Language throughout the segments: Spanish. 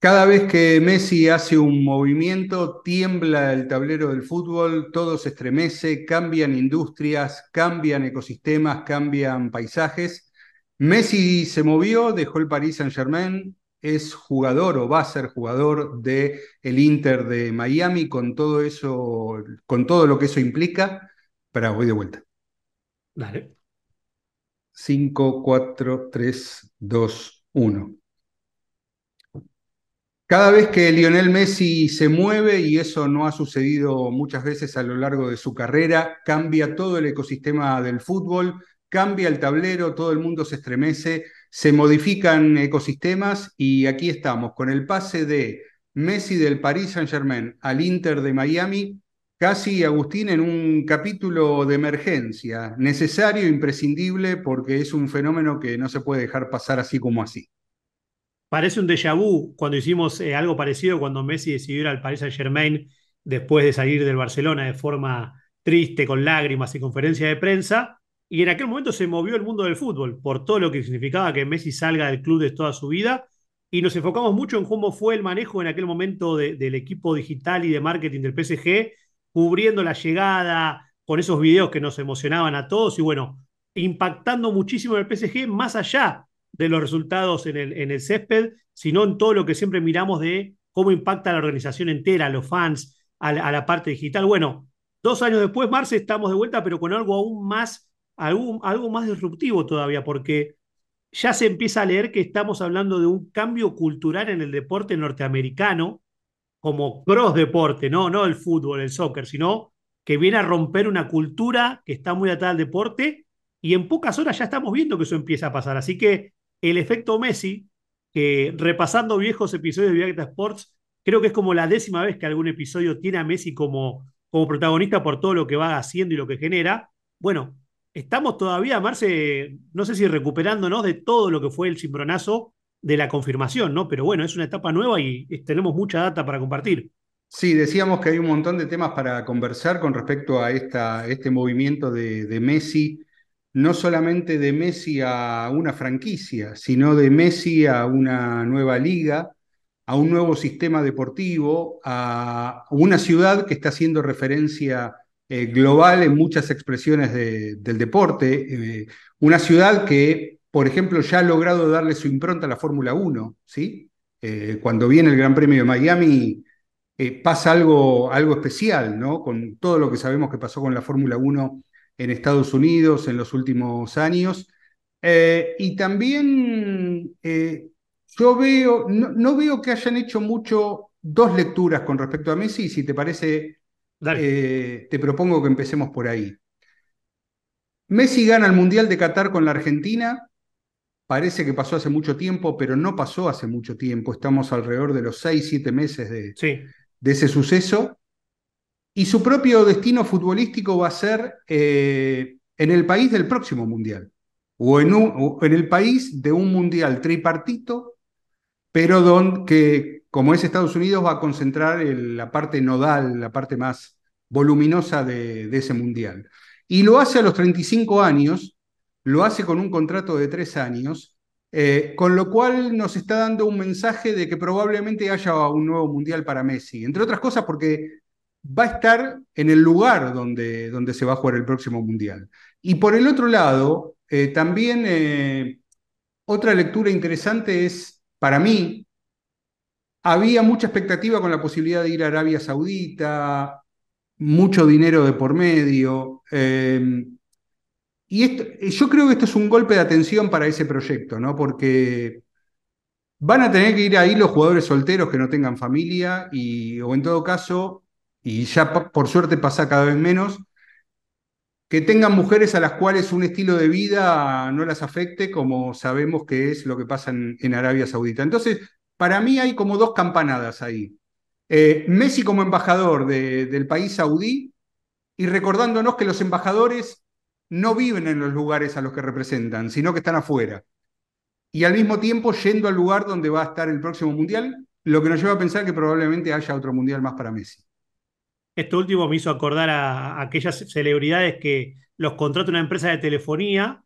Cada vez que Messi hace un movimiento, tiembla el tablero del fútbol, todo se estremece, cambian industrias, cambian ecosistemas, cambian paisajes. Messi se movió, dejó el Paris Saint-Germain, es jugador o va a ser jugador de el Inter de Miami con todo eso, con todo lo que eso implica. Pero voy de vuelta. Dale. 5, 4, 3, 2, 1. Cada vez que Lionel Messi se mueve, y eso no ha sucedido muchas veces a lo largo de su carrera, cambia todo el ecosistema del fútbol, cambia el tablero, todo el mundo se estremece, se modifican ecosistemas y aquí estamos con el pase de Messi del Paris Saint-Germain al Inter de Miami, casi Agustín en un capítulo de emergencia, necesario, imprescindible, porque es un fenómeno que no se puede dejar pasar así como así. Parece un déjà vu cuando hicimos eh, algo parecido cuando Messi decidió ir al Paris Saint Germain después de salir del Barcelona de forma triste, con lágrimas y conferencia de prensa. Y en aquel momento se movió el mundo del fútbol por todo lo que significaba que Messi salga del club de toda su vida. Y nos enfocamos mucho en cómo fue el manejo en aquel momento del equipo digital y de marketing del PSG, cubriendo la llegada, con esos videos que nos emocionaban a todos y bueno, impactando muchísimo en el PSG más allá de los resultados en el, en el césped, sino en todo lo que siempre miramos de cómo impacta a la organización entera, a los fans, a la, parte digital. Bueno, dos años después, Marce, estamos de vuelta, pero con algo aún más, algo, más disruptivo todavía, porque ya se empieza a leer que estamos hablando de un cambio cultural en el deporte norteamericano, como cross deporte, no, no el fútbol, el soccer, sino que viene a romper una cultura que está muy atada al deporte y en pocas horas ya estamos viendo que eso empieza a pasar. Así que el efecto Messi, que repasando viejos episodios de Viagta Sports, creo que es como la décima vez que algún episodio tiene a Messi como, como protagonista por todo lo que va haciendo y lo que genera. Bueno, estamos todavía, Marce, no sé si recuperándonos de todo lo que fue el cimbronazo de la confirmación, ¿no? Pero bueno, es una etapa nueva y tenemos mucha data para compartir. Sí, decíamos que hay un montón de temas para conversar con respecto a esta, este movimiento de Messi no solamente de Messi a una franquicia, sino de Messi a una nueva liga, a un nuevo sistema deportivo, a una ciudad que está haciendo referencia eh, global en muchas expresiones del deporte, eh, una ciudad que, por ejemplo, ya ha logrado darle su impronta a la Fórmula 1, ¿sí? Eh, cuando viene el Gran Premio de Miami, pasa algo, algo especial, ¿no? Con todo lo que sabemos que pasó con la Fórmula 1 en Estados Unidos en los últimos años. Eh, y también eh, yo veo, no, veo que hayan hecho mucho dos lecturas con respecto a Messi, si te parece, eh, te propongo que empecemos por ahí. Messi gana el Mundial de Qatar con la Argentina, parece que pasó hace mucho tiempo, pero no pasó hace mucho tiempo, estamos alrededor de los seis, siete meses de, de ese suceso. Y su propio destino futbolístico va a ser eh, en el país del próximo mundial, o en, el país de un mundial tripartito, pero donde, que, como es Estados Unidos, va a concentrar la parte nodal, la parte más voluminosa de, ese mundial. Y lo hace a los 35 años, lo hace con un contrato de tres años, eh, con lo cual nos está dando un mensaje de que probablemente haya un nuevo mundial para Messi, entre otras cosas porque va a estar en el lugar donde, donde se va a jugar el próximo Mundial. Y por el otro lado, eh, también eh, otra lectura interesante es, para mí, había mucha expectativa con la posibilidad de ir a Arabia Saudita, mucho dinero de por medio. Eh, y esto, yo creo que esto es un golpe de atención para ese proyecto, ¿no? Porque van a tener que ir ahí los jugadores solteros que no tengan familia y, o en todo caso, y ya por suerte pasa cada vez menos, que tengan mujeres a las cuales un estilo de vida no las afecte, como sabemos que es lo que pasa en, Arabia Saudita. Entonces, para mí hay como dos campanadas ahí. Eh, Messi como embajador del país saudí y recordándonos que los embajadores no viven en los lugares a los que representan, sino que están afuera. Y al mismo tiempo yendo al lugar donde va a estar el próximo mundial, lo que nos lleva a pensar que probablemente haya otro mundial más para Messi. Esto último me hizo acordar a, aquellas celebridades que los contrata una empresa de telefonía,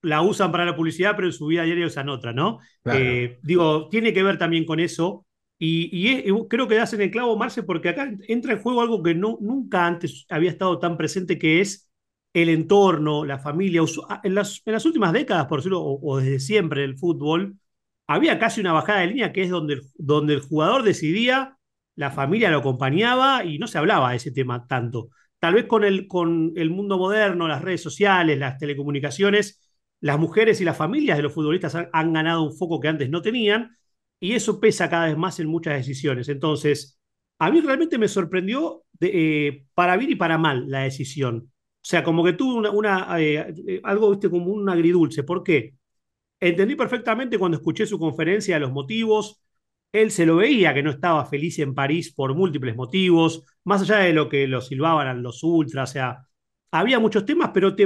la usan para la publicidad, pero en su vida diaria usan otra, ¿no? Eh, digo, tiene que ver también con eso. Y, creo que das en el clavo, Marce, porque acá entra en juego algo que no, nunca antes había estado tan presente, que es el entorno, la familia. En las, en las últimas décadas, por decirlo, o, desde siempre el fútbol, había casi una bajada de línea que es donde, donde el jugador decidía, la familia lo acompañaba y no se hablaba de ese tema tanto. Tal vez con el, con el mundo moderno, las redes sociales, las telecomunicaciones, las mujeres y las familias de los futbolistas han, ganado un foco que antes no tenían y eso pesa cada vez más en muchas decisiones. Entonces, a mí realmente me sorprendió eh, para bien y para mal la decisión. O sea, como que una, una eh, eh, algo, viste, como un agridulce. ¿Por qué? Entendí perfectamente cuando escuché su conferencia los motivos. Él se lo veía que no estaba feliz en París por múltiples motivos, más allá de lo que lo silbaban los ultras. O sea, había muchos temas, pero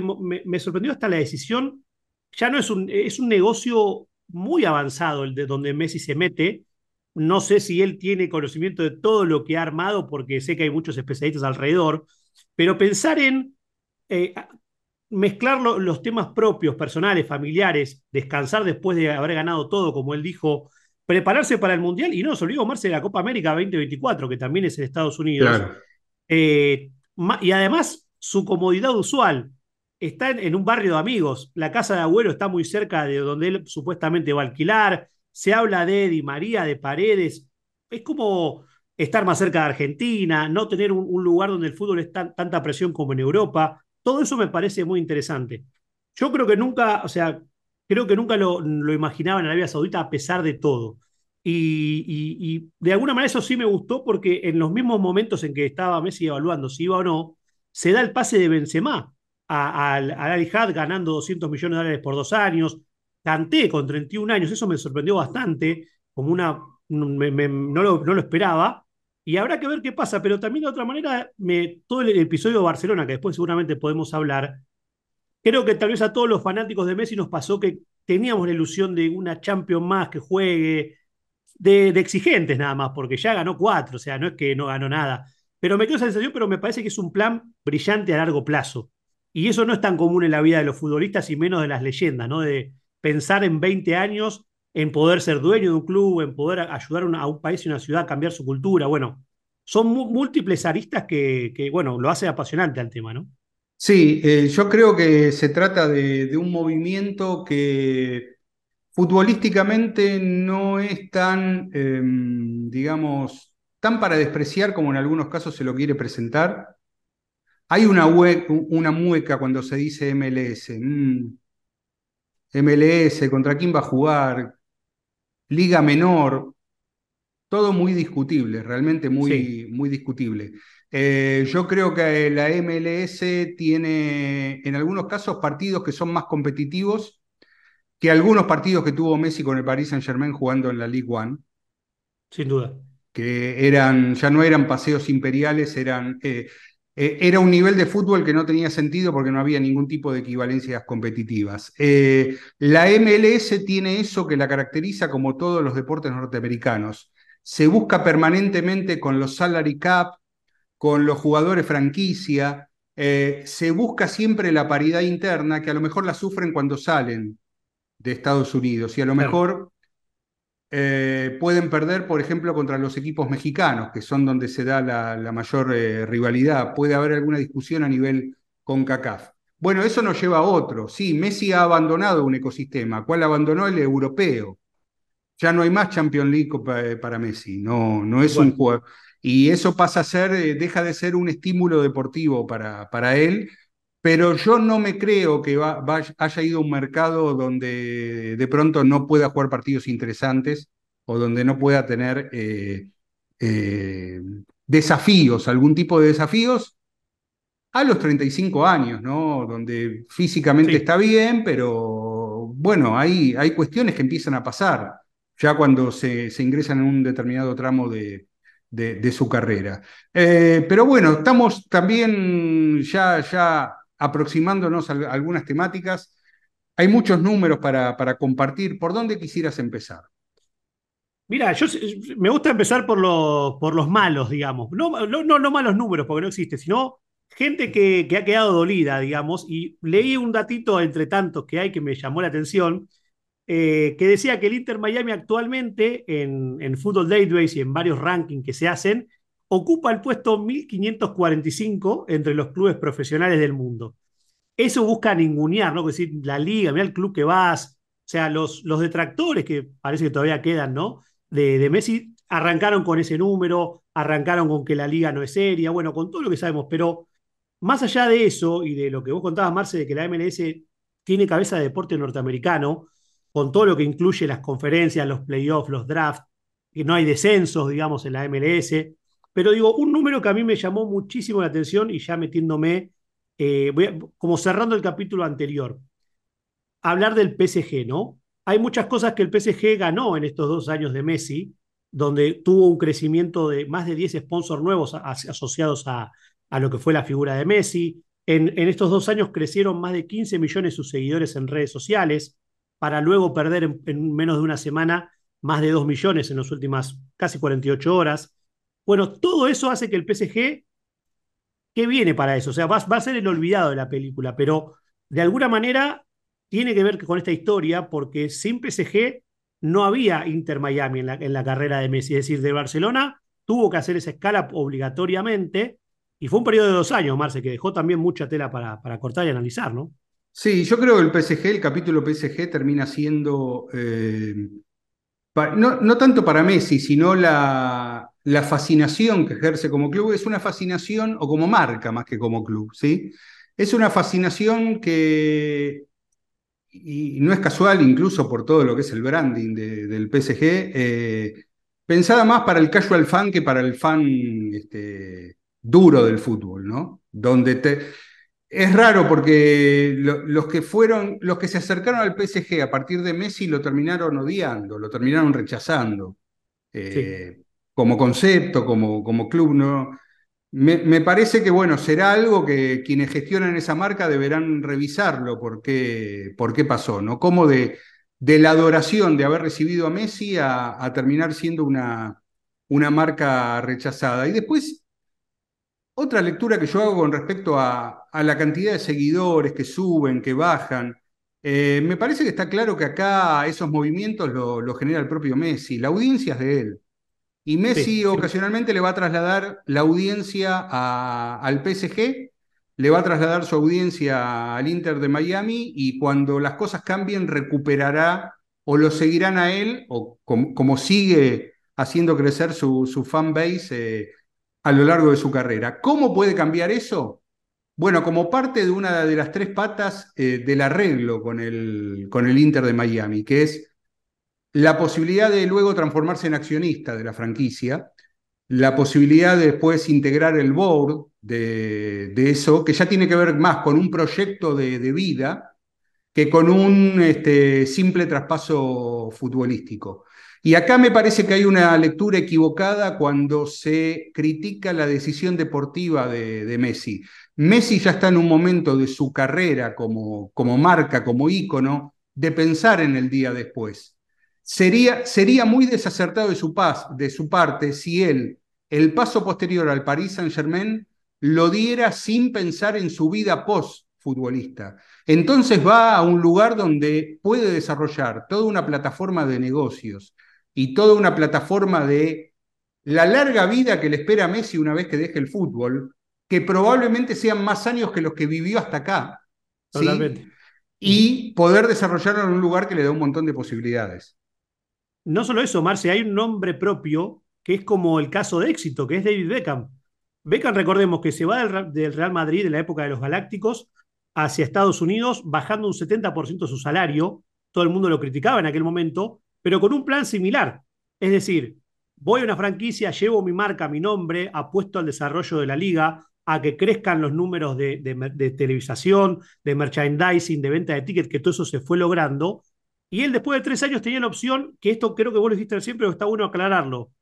me, sorprendió hasta la decisión. Ya no es un, es un negocio muy avanzado el de donde Messi se mete. No sé si él tiene conocimiento de todo lo que ha armado, porque sé que hay muchos especialistas alrededor, pero pensar en eh, mezclar los temas propios, personales, familiares, descansar después de haber ganado todo, como él dijo, prepararse para el Mundial y no nos olvidemos Marce de la Copa América 2024, que también es en Estados Unidos. Eh, y además, su comodidad usual. Está en, un barrio de amigos. La casa de abuelo está muy cerca de donde él supuestamente va a alquilar. Se habla de Di María, de Paredes. Es como estar más cerca de Argentina, no tener un, lugar donde el fútbol es tanta presión como en Europa. Todo eso me parece muy interesante. Yo creo que nunca, o sea, creo que nunca lo, lo imaginaba en Arabia Saudita a pesar de todo. Y, de alguna manera eso sí me gustó porque en los mismos momentos en que estaba Messi evaluando si iba o no, se da el pase de Benzema al Al-Had ganando 200 millones de dólares por dos años. Canté con 31 años, eso me sorprendió bastante, como una, no, lo, no lo esperaba. Y habrá que ver qué pasa, pero también de otra manera, me, todo el episodio de Barcelona, que después seguramente podemos hablar, creo que tal vez a todos los fanáticos de Messi nos pasó que teníamos la ilusión de una Champions más que juegue, de, exigentes nada más, porque ya ganó cuatro, o sea, no es que no ganó nada. Pero me quedo esa sensación, pero me parece que es un plan brillante a largo plazo. Y eso no es tan común en la vida de los futbolistas y menos de las leyendas, ¿no? De pensar en 20 años en poder ser dueño de un club, en poder ayudar a un país y una ciudad a cambiar su cultura. Bueno, son múltiples aristas que, bueno, lo hace apasionante al tema, ¿no? Sí, eh, yo creo que se trata de, un movimiento que futbolísticamente no es tan, em, digamos, tan para despreciar como en algunos casos se lo quiere presentar. Hay una, una mueca cuando se dice MLS. MLS, mm, ¿contra quién va a jugar? liga menor, todo muy discutible, realmente muy, muy discutible. Eh, yo creo que la MLS tiene en algunos casos partidos que son más competitivos que algunos partidos que tuvo Messi con el Paris Saint Germain jugando en la League One. Sin duda. Que eran, ya no eran paseos imperiales, eran eh, eh, era un nivel de fútbol que no tenía sentido porque no había ningún tipo de equivalencias competitivas. La MLS tiene eso que la caracteriza como todos los deportes norteamericanos. Se busca permanentemente con los salary cap, con los jugadores franquicia, eh, se busca siempre la paridad interna que a lo mejor la sufren cuando salen de Estados Unidos y a lo mejor eh, pueden perder, por ejemplo, contra los equipos mexicanos, que son donde se da la, mayor eh, rivalidad. Puede haber alguna discusión a nivel con CACAF. Bueno, eso nos lleva a otro. Sí, Messi ha abandonado un ecosistema. ¿Cuál abandonó? El europeo. Ya no hay más Champions League para, Messi. No, no es un juego. Y eso pasa a ser, deja de ser un estímulo deportivo para, para él, pero yo no me creo que haya ido a un mercado donde de pronto no pueda jugar partidos interesantes o donde no pueda tener eh, eh, desafíos, algún tipo de desafíos a los 35 años, ¿no? Donde físicamente está bien, pero bueno, hay, hay cuestiones que empiezan a pasar ya cuando se, se ingresan en un determinado tramo de, de, su carrera. Eh, pero bueno, estamos también ya, ya aproximándonos a algunas temáticas. Hay muchos números para, para compartir. ¿Por dónde quisieras empezar? Mira, yo me gusta empezar por, por los malos, digamos. No, no, no, malos números, porque no existe, sino gente que, que, ha quedado dolida, digamos. Y leí un datito entre tantos que hay que me llamó la atención. Eh, que decía que el Inter Miami actualmente en, en Football Database y en varios rankings que se hacen, ocupa el puesto 1545 entre los clubes profesionales del mundo. Eso busca ningunear, ¿no? Es decir, la liga, mira el club que vas, o sea, los, los detractores que parece que todavía quedan, ¿no? De, de Messi arrancaron con ese número, arrancaron con que la liga no es seria, bueno, con todo lo que sabemos, pero más allá de eso y de lo que vos contabas, Marce, de que la MLS tiene cabeza de deporte norteamericano, con todo lo que incluye las conferencias, los playoffs, los drafts, que no hay descensos, digamos, en la MLS. Pero digo, un número que a mí me llamó muchísimo la atención y ya metiéndome, eh, como cerrando el capítulo anterior, hablar del PSG, ¿no? Hay muchas cosas que el PSG ganó en estos dos años de Messi, donde tuvo un crecimiento de más de 10 sponsors nuevos asociados a, a lo que fue la figura de Messi. En, en, estos dos años crecieron más de 15 millones sus seguidores en redes sociales, para luego perder en, menos de una semana más de 2 millones en las últimas casi 48 horas. Bueno, todo eso hace que el PSG, ¿qué viene para eso? O sea, va, a ser el olvidado de la película, pero de alguna manera tiene que ver con esta historia porque sin PSG no había Inter Miami en la, en la carrera de Messi. Es decir, de Barcelona tuvo que hacer esa escala obligatoriamente y fue un periodo de dos años, Marce, que dejó también mucha tela para, para cortar y analizar, ¿no? Sí, yo creo que el PSG, el capítulo PSG termina siendo, eh, no, no, tanto para Messi, sino la, la, fascinación que ejerce como club, es una fascinación, o como marca más que como club, ¿sí? Es una fascinación que, y no es casual incluso por todo lo que es el branding de, del PSG, eh, pensada más para el casual fan que para el fan este, duro del fútbol, ¿no? Donde te es raro porque los que fueron, los que se acercaron al PSG a partir de Messi lo terminaron odiando, lo terminaron rechazando. Eh, como concepto, como, como club, ¿no? Me, parece que, bueno, será algo que quienes gestionan esa marca deberán revisarlo, por qué, por qué pasó, ¿no? Como de, de la adoración de haber recibido a Messi a, a terminar siendo una, una marca rechazada. Y después otra lectura que yo hago con respecto a, la cantidad de seguidores que suben, que bajan, eh, me parece que está claro que acá esos movimientos lo, genera el propio Messi, la audiencia es de él. Y Messi ocasionalmente le va a trasladar la audiencia al PSG, le va a trasladar su audiencia al Inter de Miami y cuando las cosas cambien recuperará o lo seguirán a él o como, sigue haciendo crecer su, su fan base. Eh, a lo largo de su carrera. ¿Cómo puede cambiar eso? Bueno, como parte de una de las tres patas eh, del arreglo con el, con el Inter de Miami, que es la posibilidad de luego transformarse en accionista de la franquicia, la posibilidad de después integrar el board de, eso, que ya tiene que ver más con un proyecto de, vida que con un este, simple traspaso futbolístico. Y acá me parece que hay una lectura equivocada cuando se critica la decisión deportiva de, Messi. Messi ya está en un momento de su carrera como, como marca, como ícono, de pensar en el día después. Sería, sería muy desacertado de su, paz, de su parte si él, el paso posterior al Paris Saint-Germain, lo diera sin pensar en su vida post-futbolista. Entonces va a un lugar donde puede desarrollar toda una plataforma de negocios, y toda una plataforma de la larga vida que le espera a Messi una vez que deje el fútbol, que probablemente sean más años que los que vivió hasta acá. Y poder desarrollarlo en un lugar que le da un montón de posibilidades. No solo eso, Marce, hay un nombre propio que es como el caso de éxito, que es David Beckham. Beckham, recordemos que se va del Real Madrid en la época de los Galácticos hacia Estados Unidos, bajando un 70% su salario. Todo el mundo lo criticaba en aquel momento, pero con un plan similar. Es decir, voy a una franquicia, llevo mi marca, mi nombre, apuesto al desarrollo de la liga, a que crezcan los números de, televisación, de merchandising, de venta de tickets, que todo eso se fue logrando. Y él después de tres años tenía la opción, que esto creo que vos lo dijiste siempre, pero está bueno aclararlo,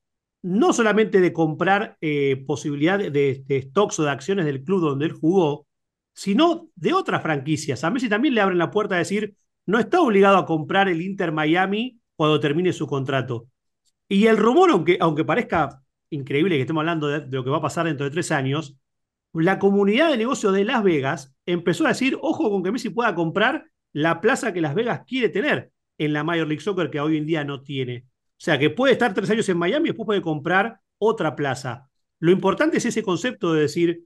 no solamente de comprar eh, posibilidad de, de, stocks o de acciones del club donde él jugó, sino de otras franquicias. A Messi también le abren la puerta a decir, no está obligado a comprar el Inter Miami cuando termine su contrato. Y el rumor, aunque, aunque parezca increíble que estemos hablando de, lo que va a pasar dentro de tres años, la comunidad de negocios de Las Vegas empezó a decir, ojo con que Messi pueda comprar la plaza que Las Vegas quiere tener. en la Major League Soccer que hoy en día no tiene. O sea, que puede estar tres años en Miami y después puede comprar otra plaza. Lo importante es ese concepto de decir,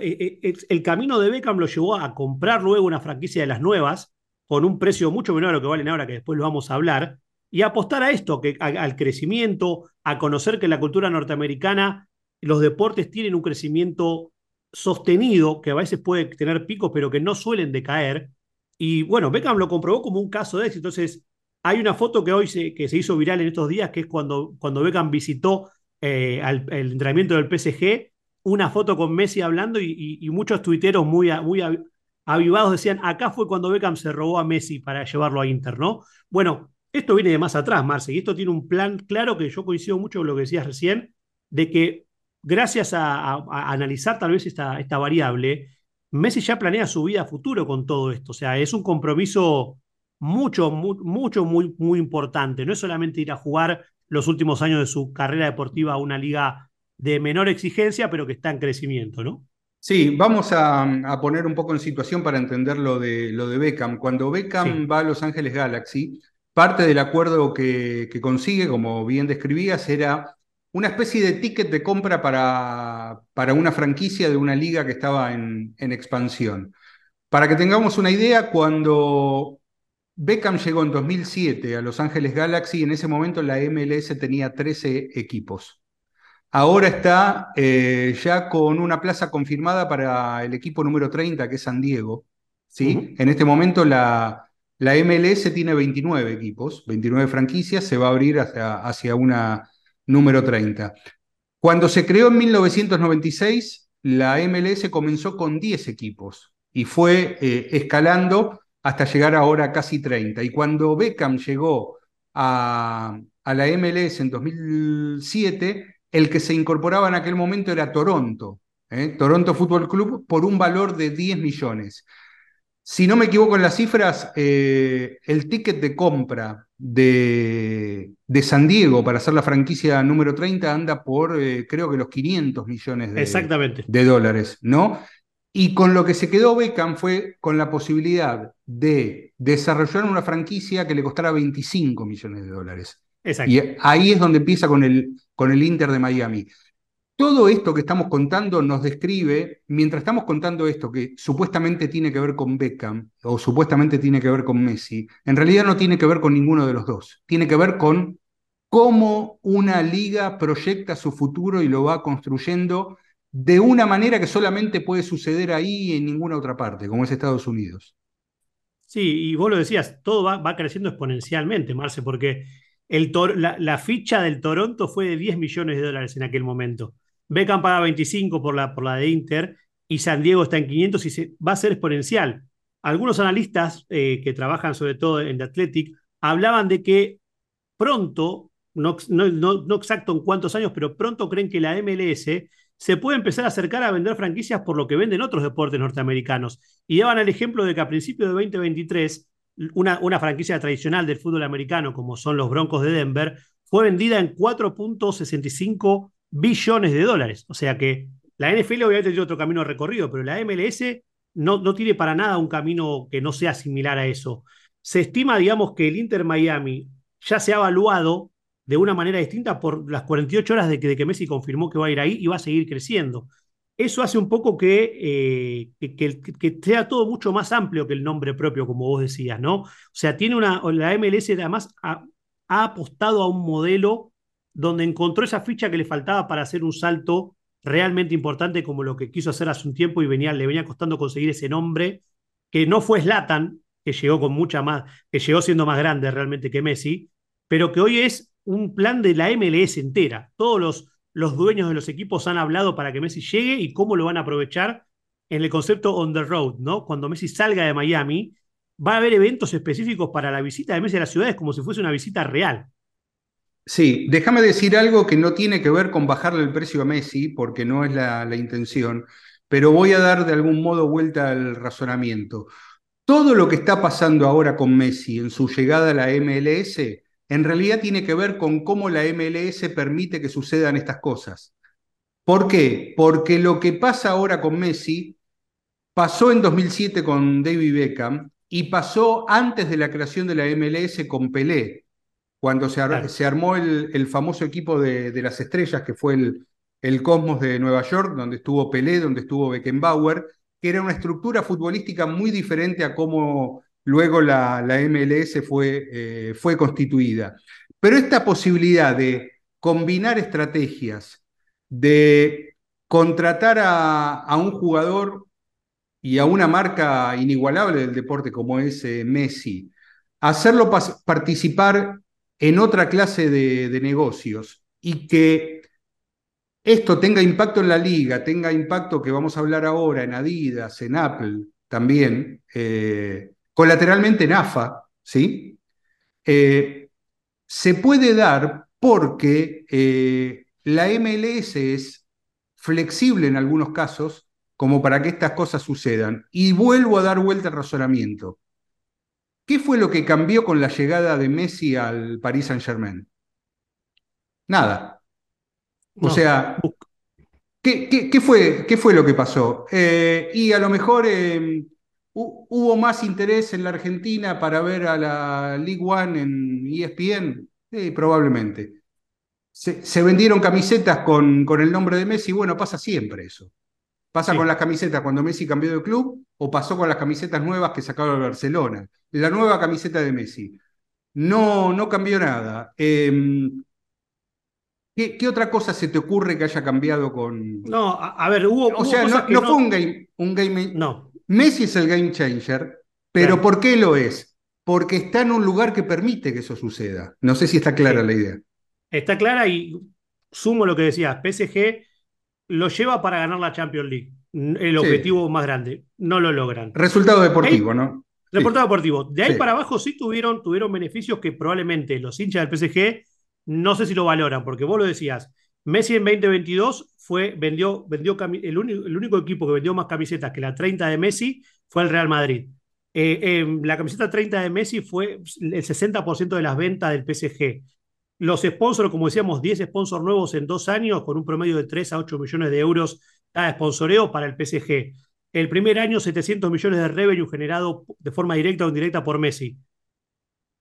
eh, eh, el camino de Beckham lo llevó a comprar luego una franquicia de las nuevas con un precio mucho menor a lo que valen ahora, que después lo vamos a hablar, y apostar a esto, que, al crecimiento, a conocer que la cultura norteamericana, los deportes tienen un crecimiento sostenido, que a veces puede tener picos, pero que no suelen decaer. Y bueno, Beckham lo comprobó como un caso de éxito. Entonces, hay una foto que hoy se, que se hizo viral en estos días, que es cuando, cuando Beckham visitó eh, el entrenamiento del PSG, una foto con Messi hablando y, muchos tuiteros muy, muy avivados decían, acá fue cuando Beckham se robó a Messi para llevarlo a Inter, ¿no? Bueno, esto viene de más atrás, Marce, y esto tiene un plan claro que yo coincido mucho con lo que decías recién, de que gracias a, analizar tal vez esta, esta variable, Messi ya planea su vida futuro con todo esto. O sea, es un compromiso mucho, mucho, muy, muy importante. No es solamente ir a jugar los últimos años de su carrera deportiva a una liga de menor exigencia, pero que está en crecimiento, ¿no? Sí, vamos a, poner un poco en situación para entender lo de, lo de Beckham. Cuando Beckham va a Los Ángeles Galaxy, parte del acuerdo que, consigue, como bien describías, era una especie de ticket de compra para, para una franquicia de una liga que estaba en, en expansión. Para que tengamos una idea, cuando Beckham llegó en 2007 a Los Ángeles Galaxy. En ese momento la MLS tenía 13 equipos. Ahora está eh, ya con una plaza confirmada para el equipo número 30, que es San Diego. ¿sí? En este momento la, la, MLS tiene 29 equipos, 29 franquicias, se va a abrir hacia, hacia una número 30. Cuando se creó en 1996, la MLS comenzó con 10 equipos y fue eh, escalando hasta llegar ahora a casi 30. Y cuando Beckham llegó a, la MLS en 2007, el que se incorporaba en aquel momento era Toronto, ¿eh? Toronto Football Club, por un valor de 10 millones. Si no me equivoco en las cifras, eh, el ticket de compra de, de, San Diego para hacer la franquicia número 30 anda por, eh, creo que los 500 millones de, Exactamente. de dólares, ¿no? Y con lo que se quedó Beckham fue con la posibilidad de desarrollar una franquicia que le costara 25 millones de dólares. Exacto. Y ahí es donde empieza con el, con el Inter de Miami. Todo esto que estamos contando nos describe, mientras estamos contando esto que supuestamente tiene que ver con Beckham o supuestamente tiene que ver con Messi, en realidad no tiene que ver con ninguno de los dos. Tiene que ver con cómo una liga proyecta su futuro y lo va construyendo de una manera que solamente puede suceder ahí y en ninguna otra parte, como es Estados Unidos. Sí, y vos lo decías, todo va, creciendo exponencialmente, Marce, porque el la, ficha del Toronto fue de 10 millones de dólares en aquel momento. Beckham paga 25 por la, por la de Inter y San Diego está en 500 y se, va a ser exponencial. Algunos analistas eh, que trabajan sobre todo en The Athletic hablaban de que pronto, no, no, no exacto en cuántos años, pero pronto creen que la MLS se puede empezar a acercar a vender franquicias por lo que venden otros deportes norteamericanos. Y daban el ejemplo de que a principios de 2023, una, una franquicia tradicional del fútbol americano, como son los Broncos de Denver, fue vendida en 4.65 billones de dólares. O sea que la NFL obviamente tiene otro camino recorrido, pero la MLS no, no tiene para nada un camino que no sea similar a eso. Se estima, digamos, que el Inter Miami ya se ha evaluado de una manera distinta por las 48 horas de que, que Messi confirmó que va a ir ahí y va a seguir creciendo. Eso hace un poco que, eh, que, sea todo mucho más amplio que el nombre propio, como vos decías, ¿no? O sea, tiene una, la MLS además ha, apostado a un modelo donde encontró esa ficha que le faltaba para hacer un salto realmente importante como lo que quiso hacer hace un tiempo y venía, le venía costando conseguir ese nombre, que no fue Slatan, que llegó con mucha más, que llegó siendo más grande realmente que Messi, pero que hoy es un plan de la MLS entera. Todos los, los dueños de los equipos han hablado para que Messi llegue y cómo lo van a aprovechar en el concepto on the road, ¿no? Cuando Messi salga de Miami, va a haber eventos específicos para la visita de Messi a las ciudades como si fuese una visita real. Sí, déjame decir algo que no tiene que ver con bajarle el precio a Messi, porque no es la, intención, pero voy a dar de algún modo vuelta al razonamiento. Todo lo que está pasando ahora con Messi en su llegada a la MLS en realidad tiene que ver con cómo la MLS permite que sucedan estas cosas. ¿Por qué? Porque lo que pasa ahora con Messi pasó en 2007 con David Beckham y pasó antes de la creación de la MLS con Pelé, cuando se, armó el, famoso equipo de, las estrellas, que fue el, el Cosmos de Nueva York, donde estuvo Pelé, donde estuvo Beckenbauer, que era una estructura futbolística muy diferente a cómo luego la, MLS fue, eh, fue constituida. Pero esta posibilidad de combinar estrategias, de contratar a, un jugador y a una marca inigualable del deporte como es eh, Messi, hacerlo participar en otra clase de, negocios y que esto tenga impacto en la liga, tenga impacto que vamos a hablar ahora en Adidas, en Apple también, eh, colateralmente en AFA, ¿sí? Eh, se puede dar porque eh, la MLS es flexible en algunos casos como para que estas cosas sucedan. Y vuelvo a dar vuelta al razonamiento. ¿Qué fue lo que cambió con la llegada de Messi al Paris Saint-Germain? Nada. O sea, ¿qué, fue, ¿qué, fue, lo que pasó? Eh, y a lo mejor em, hubo más interés en la Argentina para ver a la League One en ESPN. Sí, probablemente. Se, vendieron camisetas con, con el nombre de Messi. Bueno, pasa siempre eso. Pasa con las camisetas cuando Messi cambió de club o pasó con las camisetas nuevas que sacaba el Barcelona. La nueva camiseta de Messi. No, no cambió nada. Em, ¿qué, otra cosa se te ocurre que haya cambiado con.? No, a, ver, hubo. O sea, no, fue un game, un game. No. Messi es el game changer, pero ¿por qué lo es? Porque está en un lugar que permite que eso suceda. No sé si está clara la idea. Está clara y sumo lo que decías. PSG lo lleva para ganar la Champions League. El objetivo más grande. No lo logran. Resultado deportivo, ¿no? Resultado deportivo. De ahí para abajo sí tuvieron, tuvieron beneficios que probablemente los hinchas del PSG no sé si lo valoran, porque vos lo decías. Messi en 2022 fue, vendió, vendió el, único, el único equipo que vendió más camisetas que la 30 de Messi fue el Real Madrid. Eh, em, la camiseta 30 de Messi fue el 60% de las ventas del PSG. Los sponsors, como decíamos, 10 sponsors nuevos en dos años, con un promedio de 3 a 8 millones de euros cada sponsoreo para el PSG. El primer año, 700 millones de revenue generado de forma directa o indirecta por Messi.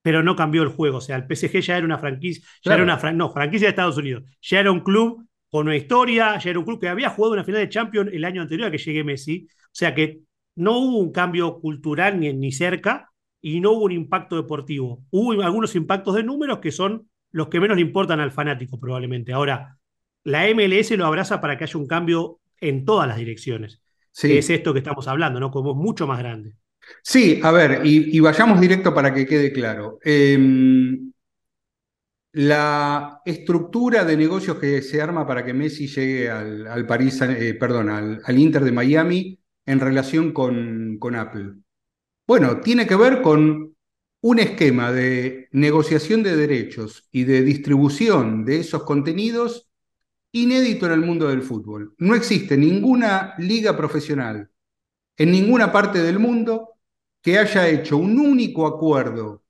Pero no cambió el juego. O sea, el PSG ya era una franquicia, ya era una no, franquicia de Estados Unidos. Ya era un club con una historia, ya era un club que había jugado una final de Champions el año anterior a que llegue Messi. O sea que no hubo un cambio cultural ni, ni cerca y no hubo un impacto deportivo. Hubo algunos impactos de números que son los que menos le importan al fanático probablemente. Ahora, la MLS lo abraza para que haya un cambio en todas las direcciones. Sí. es esto que estamos hablando, ¿no? Como es mucho más grande. Sí, a ver, y, vayamos directo para que quede claro. Em, la estructura de negocios que se arma para que Messi llegue al, París, eh, perdón, al, Inter de Miami en relación con, con Apple. Bueno, tiene que ver con un esquema de negociación de derechos y de distribución de esos contenidos inédito en el mundo del fútbol. No existe ninguna liga profesional en ninguna parte del mundo que haya hecho un único acuerdo,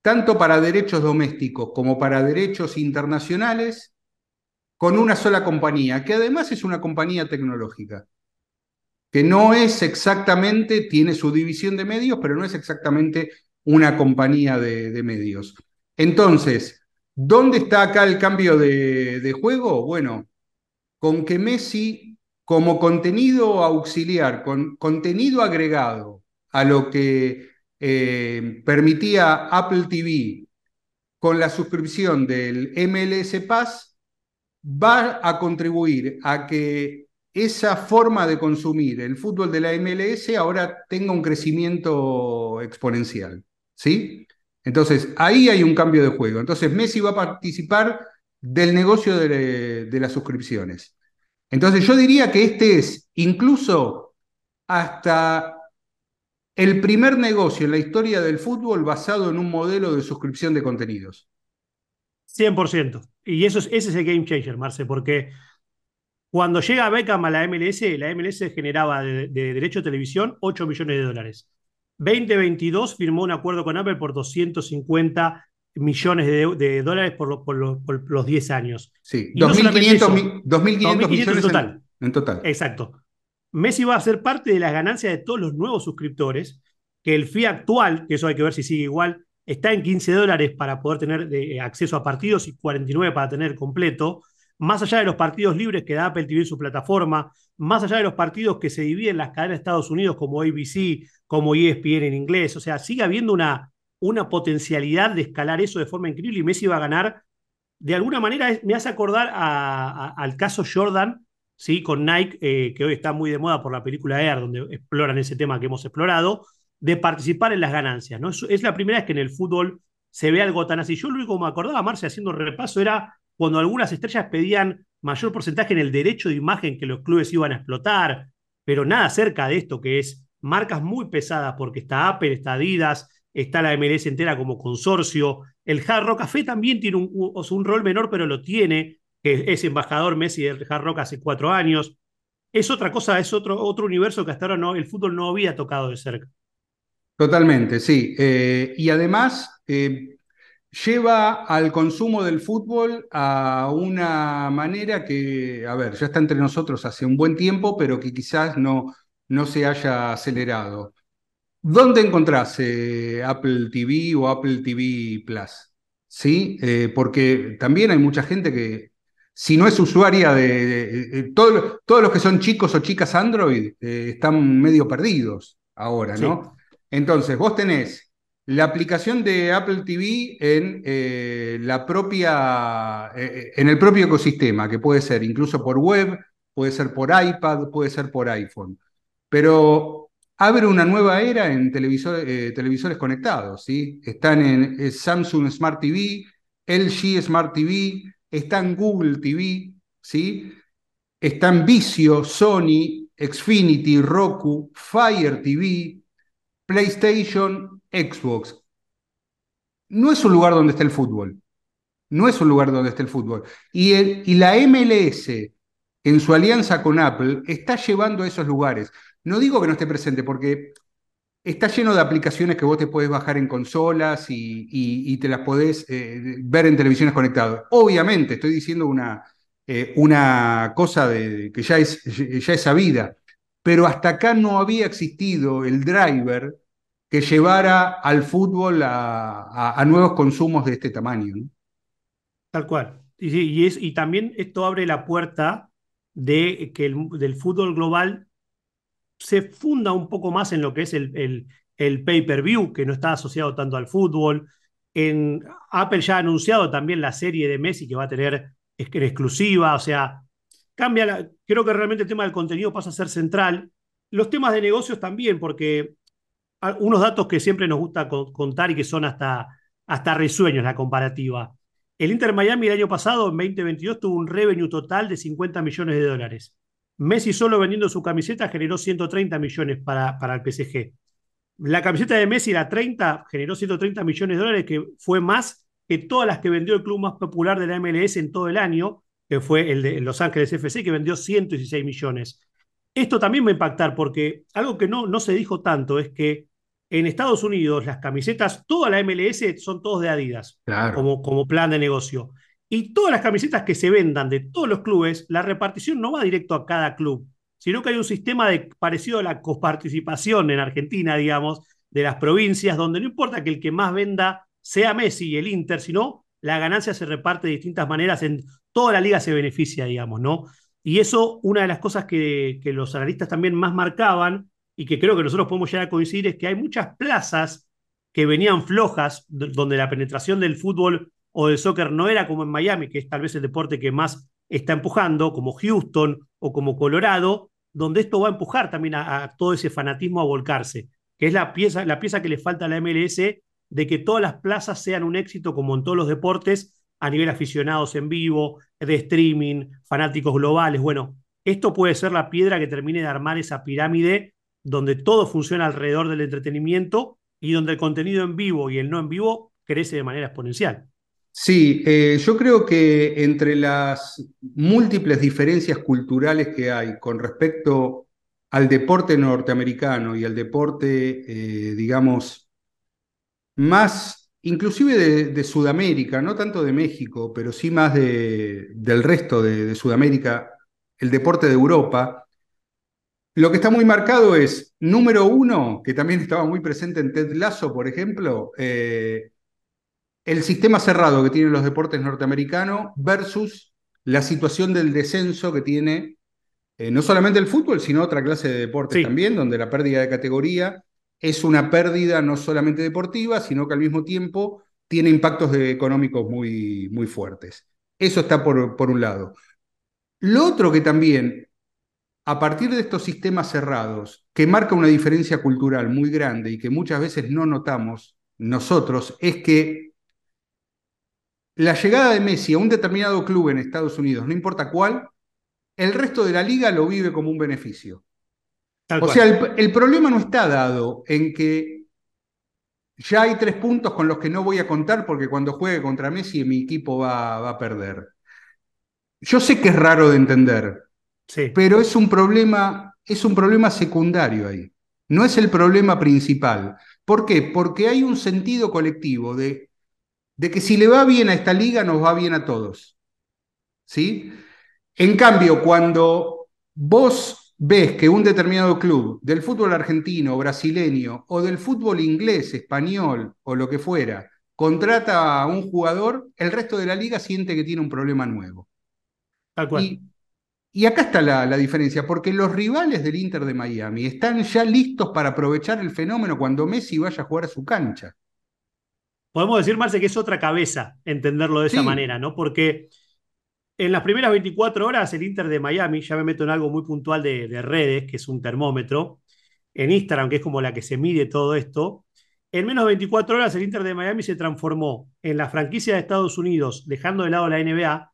tanto para derechos domésticos como para derechos internacionales, con una sola compañía, que además es una compañía tecnológica, que no es exactamente, tiene su división de medios, pero no es exactamente una compañía de, medios. Entonces, ¿dónde está acá el cambio de, juego? Bueno, con que Messi, como contenido auxiliar, con contenido agregado a lo que eh, permitía Apple TV con la suscripción del MLS Pass, va a contribuir a que esa forma de consumir el fútbol de la MLS ahora tenga un crecimiento exponencial. ¿sí? Entonces, ahí hay un cambio de juego. Entonces, Messi va a participar del negocio de, las suscripciones. Entonces, yo diría que este es incluso hasta el primer negocio en la historia del fútbol basado en un modelo de suscripción de contenidos. 100%. Y eso es, ese es el game changer, Marce, porque cuando llega Beckham a la MLS, la MLS generaba de, de derecho de televisión 8 millones de dólares. 2022 firmó un acuerdo con Apple por 250 millones de, dólares por, los 10 años. Sí, 2.500 millones en total. En, total. Exacto. Messi va a ser parte de las ganancias de todos los nuevos suscriptores que el fee actual, que eso hay que ver si sigue igual, está en 15 dólares para poder tener eh, acceso a partidos y 49 para tener completo. Más allá de los partidos libres que da Apple TV en su plataforma, más allá de los partidos que se dividen las cadenas de Estados Unidos como ABC, como ESPN en inglés, o sea, sigue habiendo una, una potencialidad de escalar eso de forma increíble y Messi va a ganar. De alguna manera me hace acordar al caso Jordan, ¿sí? con Nike, eh, que hoy está muy de moda por la película Air, donde exploran ese tema que hemos explorado, de participar en las ganancias. ¿no? Es, la primera vez que en el fútbol se ve algo tan así. Yo lo único que me acordaba, Marce, haciendo repaso, era cuando algunas estrellas pedían mayor porcentaje en el derecho de imagen que los clubes iban a explotar, pero nada cerca de esto, que es marcas muy pesadas, porque está Apple, está Adidas, está la MLS entera como consorcio. El Hard Rock Café también tiene un, rol menor, pero lo tiene, que es embajador Messi del Hard Rock hace cuatro años. Es otra cosa, es otro, otro universo que hasta ahora no, el fútbol no había tocado de cerca. Totalmente, sí. Eh, y además eh, lleva al consumo del fútbol a una manera que, a ver, ya está entre nosotros hace un buen tiempo, pero que quizás no, no se haya acelerado. ¿Dónde encontrás eh, Apple TV o Apple TV Plus? ¿Sí? porque también hay mucha gente que, si no es usuaria de, todos los que son chicos o chicas Android, están medio perdidos ahora, ¿no? Entonces, vos tenés la aplicación de Apple TV en, eh, la propia, eh, en el propio ecosistema, que puede ser incluso por web, puede ser por iPad, puede ser por iPhone. Pero abre una nueva era en eh, televisores conectados. ¿sí? Están en Samsung Smart TV, LG Smart TV, está en Google TV, ¿sí? están Vicio, Sony, Xfinity, Roku, Fire TV, PlayStation, Xbox. No es un lugar donde está el fútbol. No es un lugar donde está el fútbol. Y, y la MLS, en su alianza con Apple, está llevando a esos lugares. No digo que no esté presente, porque está lleno de aplicaciones que vos te podés bajar en consolas y, te las podés eh, ver en televisiones conectadas. Obviamente, estoy diciendo una, eh, una cosa que ya es, ya es sabida pero hasta acá no había existido el driver que llevara al fútbol a, nuevos consumos de este tamaño. Tal cual. Y, también esto abre la puerta de que el del fútbol global se funda un poco más en lo que es el, el, pay-per-view, que no está asociado tanto al fútbol. En, Apple ya ha anunciado también la serie de Messi que va a tener exclusiva, o sea, cambia, creo que realmente el tema del contenido pasa a ser central. Los temas de negocios también, porque unos datos que siempre nos gusta contar y que son hasta, hasta risueños la comparativa. El Inter Miami el año pasado, en 2022, tuvo un revenue total de 50 millones de dólares. Messi solo vendiendo su camiseta generó 130 millones para, para el PSG. La camiseta de Messi, la 30, generó 130 millones de dólares, que fue más que todas las que vendió el club más popular de la MLS en todo el año, que fue el de Los Ángeles FC, que vendió 116 millones. Esto también va a impactar porque algo que no, no se dijo tanto es que en Estados Unidos las camisetas, toda la MLS son todos de Adidas como, como plan de negocio. Y todas las camisetas que se vendan de todos los clubes, la repartición no va directo a cada club, sino que hay un sistema de, parecido a la coparticipación en Argentina, digamos, de las provincias, donde no importa que el que más venda sea Messi y el Inter, sino la ganancia se reparte de distintas maneras en toda la liga se beneficia, digamos, ¿no? Y eso, una de las cosas que, que los analistas también más marcaban y que creo que nosotros podemos llegar a coincidir es que hay muchas plazas que venían flojas, donde la penetración del fútbol o del soccer no era como en Miami, que es tal vez el deporte que más está empujando, como Houston o como Colorado, donde esto va a empujar también a, todo ese fanatismo a volcarse, que es la pieza, la pieza que le falta a la MLS de que todas las plazas sean un éxito como en todos los deportes a nivel aficionados en vivo, de streaming, fanáticos globales. Bueno, esto puede ser la piedra que termine de armar esa pirámide donde todo funciona alrededor del entretenimiento y donde el contenido en vivo y el no en vivo crece de manera exponencial. Sí, eh, yo creo que entre las múltiples diferencias culturales que hay con respecto al deporte norteamericano y al deporte, eh, digamos, más inclusive de, Sudamérica, no tanto de México, pero sí más de, del resto de, Sudamérica, el deporte de Europa, Lo que está muy marcado es, número uno, que también estaba muy presente en Ted Lasso, por ejemplo, eh, el sistema cerrado que tienen los deportes norteamericanos versus la situación del descenso que tiene eh, no solamente el fútbol, sino otra clase de deportes también, donde la pérdida de categoría es una pérdida no solamente deportiva, sino que al mismo tiempo tiene impactos económicos muy, muy fuertes. Eso está por, por un lado. Lo otro que también a partir de estos sistemas cerrados, que marca una diferencia cultural muy grande y que muchas veces no notamos nosotros, es que la llegada de Messi a un determinado club en Estados Unidos, no importa cuál, el resto de la liga lo vive como un beneficio. o sea, el, problema no está dado en que ya hay tres puntos con los que no voy a contar porque cuando juegue contra Messi mi equipo va, va a perder. Yo sé que es raro de entender, pero es un problema, es un problema secundario ahí. No es el problema principal. ¿Por qué? Porque hay un sentido colectivo de, de que si le va bien a esta liga, nos va bien a todos. ¿Sí? En cambio, cuando vos ves que un determinado club del fútbol argentino, brasileño o del fútbol inglés, español o lo que fuera, contrata a un jugador, el resto de la liga siente que tiene un problema nuevo. Tal cual. Y acá está la, diferencia, porque los rivales del Inter de Miami están ya listos para aprovechar el fenómeno cuando Messi vaya a jugar a su cancha. Podemos decir, Marce, que es otra cabeza entenderlo de esa manera, ¿no? Porque en las primeras 24 horas el Inter de Miami, ya me meto en algo muy puntual de, de redes, que es un termómetro, en Instagram, que es como la que se mide todo esto, en menos de 24 horas el Inter de Miami se transformó en la franquicia de Estados Unidos, dejando de lado la NBA,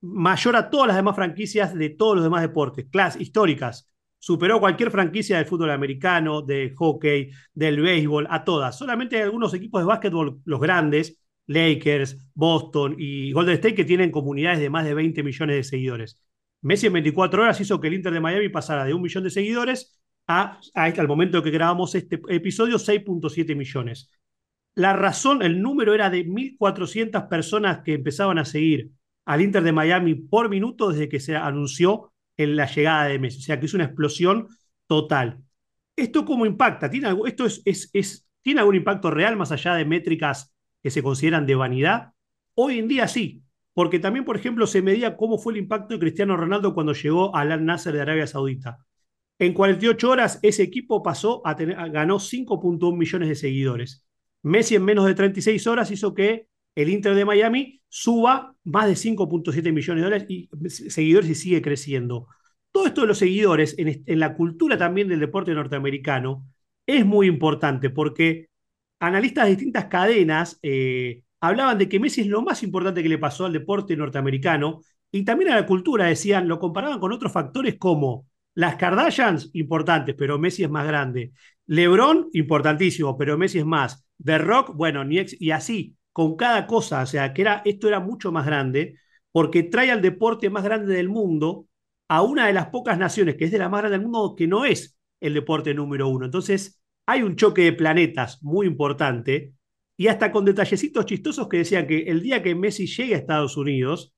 mayor a todas las demás franquicias de todos los demás deportes, clases históricas. Superó cualquier franquicia del fútbol americano, del hockey, del béisbol, a todas. Solamente hay algunos equipos de básquetbol, los grandes, Lakers, Boston y Golden State, que tienen comunidades de más de 20 millones de seguidores. Messi en 24 horas hizo que el Inter de Miami pasara de un millón de seguidores a, al momento que grabamos este episodio, 6.7 millones. La razón, el número era de 1.400 personas que empezaban a seguir al Inter de Miami por minuto desde que se anunció en la llegada de Messi. O sea que es una explosión total. ¿Esto cómo impacta? ¿Tiene algo, ¿Esto es, es, ¿Tiene algún impacto real más allá de métricas que se consideran de vanidad? Hoy en día sí, porque también, por ejemplo, se medía cómo fue el impacto de Cristiano Ronaldo cuando llegó al Al Nasser de Arabia Saudita. En 48 horas, ese equipo pasó a tener, ganó 5.1 millones de seguidores. Messi en menos de 36 horas hizo que el Inter de Miami suba más de 5.7 millones de dólares y seguidores y sigue creciendo. Todo esto de los seguidores en, la cultura también del deporte norteamericano es muy importante porque analistas de distintas cadenas eh, hablaban de que Messi es lo más importante que le pasó al deporte norteamericano y también a la cultura, decían, lo comparaban con otros factores como las Kardashians, importantes, pero Messi es más grande. LeBron, importantísimo, pero Messi es más. The Rock, bueno, ni y así con cada cosa, o sea, que era, esto era mucho más grande, porque trae al deporte más grande del mundo a una de las pocas naciones que es de la más grande del mundo que no es el deporte número uno. Entonces, hay un choque de planetas muy importante y hasta con detallecitos chistosos que decían que el día que Messi llegue a Estados Unidos,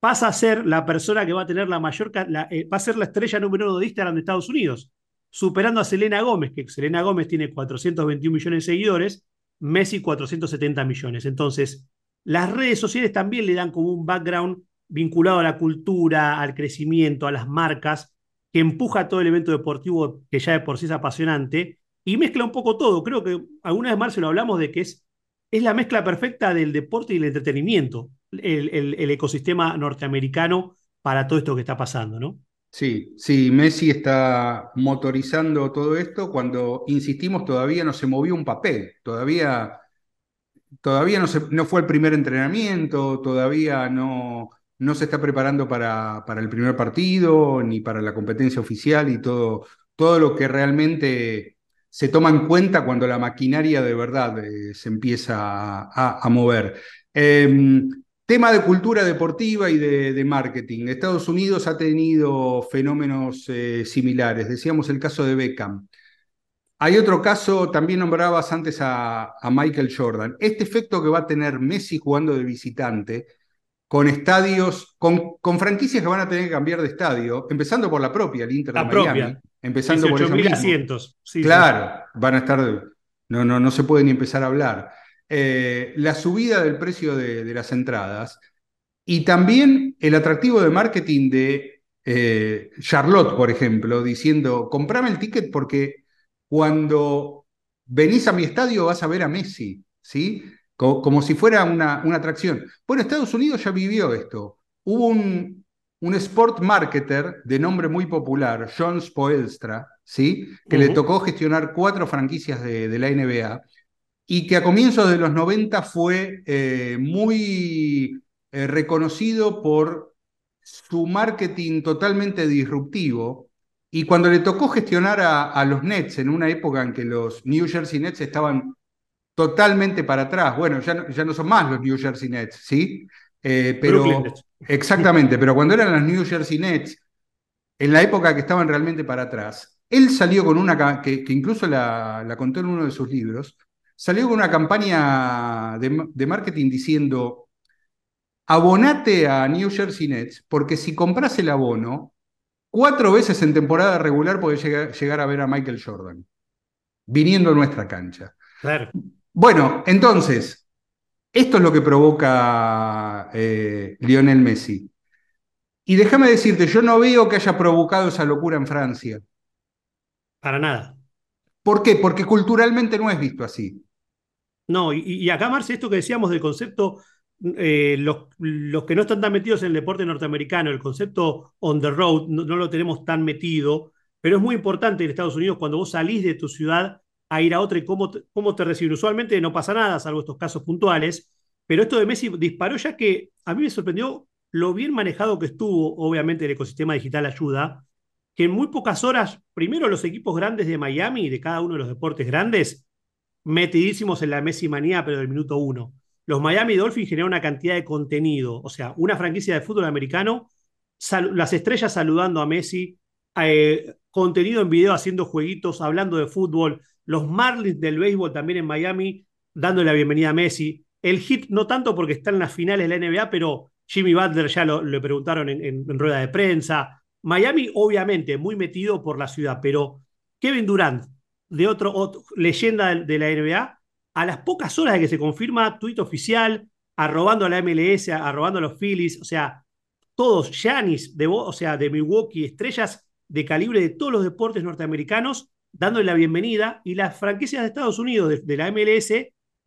pasa a ser la persona que va a tener la mayor, eh, va a ser la estrella número uno de Instagram de Estados Unidos, superando a Selena Gómez, que Selena Gómez tiene 421 millones de seguidores, Messi 470 millones. Entonces, las redes sociales también le dan como un background vinculado a la cultura, al crecimiento, a las marcas, que empuja todo el evento deportivo que ya de por sí es apasionante y mezcla un poco todo. Creo que alguna vez, Marcelo, hablamos de que es, es la mezcla perfecta del deporte y el entretenimiento, el ecosistema norteamericano para todo esto que está pasando, ¿no? Sí, sí, Messi está motorizando todo esto cuando, insistimos, todavía no se movió un papel, todavía, todavía no, se, no fue el primer entrenamiento, todavía no, no se está preparando para, para, el primer partido ni para la competencia oficial y todo, todo lo que realmente se toma en cuenta cuando la maquinaria de verdad eh, se empieza a, mover. Em, Tema de cultura deportiva y de, marketing. Estados Unidos ha tenido fenómenos eh, similares. Decíamos el caso de Beckham. Hay otro caso, también nombrabas antes a, Michael Jordan. Este efecto que va a tener Messi jugando de visitante con estadios, con, con, franquicias que van a tener que cambiar de estadio, empezando por la propia, el Inter de Miami. Propia. Empezando por asientos. claro, van a estar, no, no, no se puede ni empezar a hablar. Eh, la subida del precio de, de, las entradas y también el atractivo de marketing de eh, Charlotte, por ejemplo, diciendo, comprame el ticket porque cuando venís a mi estadio vas a ver a Messi, ¿sí? como, si fuera una, una, atracción. Bueno, Estados Unidos ya vivió esto. Hubo un, un sport marketer de nombre muy popular, John Spoelstra, ¿sí? que le tocó gestionar cuatro franquicias de, la NBA y que a comienzos de los 90 fue eh, muy eh, reconocido por su marketing totalmente disruptivo. Y cuando le tocó gestionar a, a, los Nets en una época en que los New Jersey Nets estaban totalmente para atrás. Bueno, ya no, ya no son más los New Jersey Nets, ¿sí? Eh, pero, exactamente, pero cuando eran los New Jersey Nets, en la época que estaban realmente para atrás, él salió con una, que, que incluso la, la, contó en uno de sus libros, salió con una campaña de, de marketing diciendo, abonate a New Jersey Nets, porque si compras el abono, cuatro veces en temporada regular podés llegar, llegar a ver a Michael Jordan, viniendo a nuestra cancha. Claro. Bueno, entonces, esto es lo que provoca eh, Lionel Messi. Y déjame decirte, yo no veo que haya provocado esa locura en Francia. Para nada. ¿Por qué? Porque culturalmente no es visto así. No, y, acá, Marce, esto que decíamos del concepto, eh, los, los, que no están tan metidos en el deporte norteamericano, el concepto on the road, no, lo tenemos tan metido, pero es muy importante en Estados Unidos cuando vos salís de tu ciudad a ir a otra y cómo te, cómo te reciben. Usualmente no pasa nada, salvo estos casos puntuales, pero esto de Messi disparó ya que a mí me sorprendió lo bien manejado que estuvo, obviamente el ecosistema digital ayuda, que en muy pocas horas, primero los equipos grandes de Miami, de cada uno de los deportes grandes, metidísimos en la Messi manía, pero del minuto uno. Los Miami Dolphins generaron una cantidad de contenido, o sea, una franquicia de fútbol americano, las estrellas saludando a Messi, eh, contenido en video haciendo jueguitos, hablando de fútbol, los Marlins del béisbol también en Miami, dándole la bienvenida a Messi. El hit no tanto porque está en las finales de la NBA, pero Jimmy Butler ya lo, le preguntaron en, rueda de prensa. Miami, obviamente, muy metido por la ciudad, pero Kevin Durant, de otro, leyenda de, la NBA, a las pocas horas de que se confirma, tuit oficial, arrobando a la MLS, arrobando a los Phillies, o sea, todos, Giannis, de, o sea, de Milwaukee, estrellas de calibre de todos los deportes norteamericanos, dándole la bienvenida, y las franquicias de Estados Unidos, de, la MLS,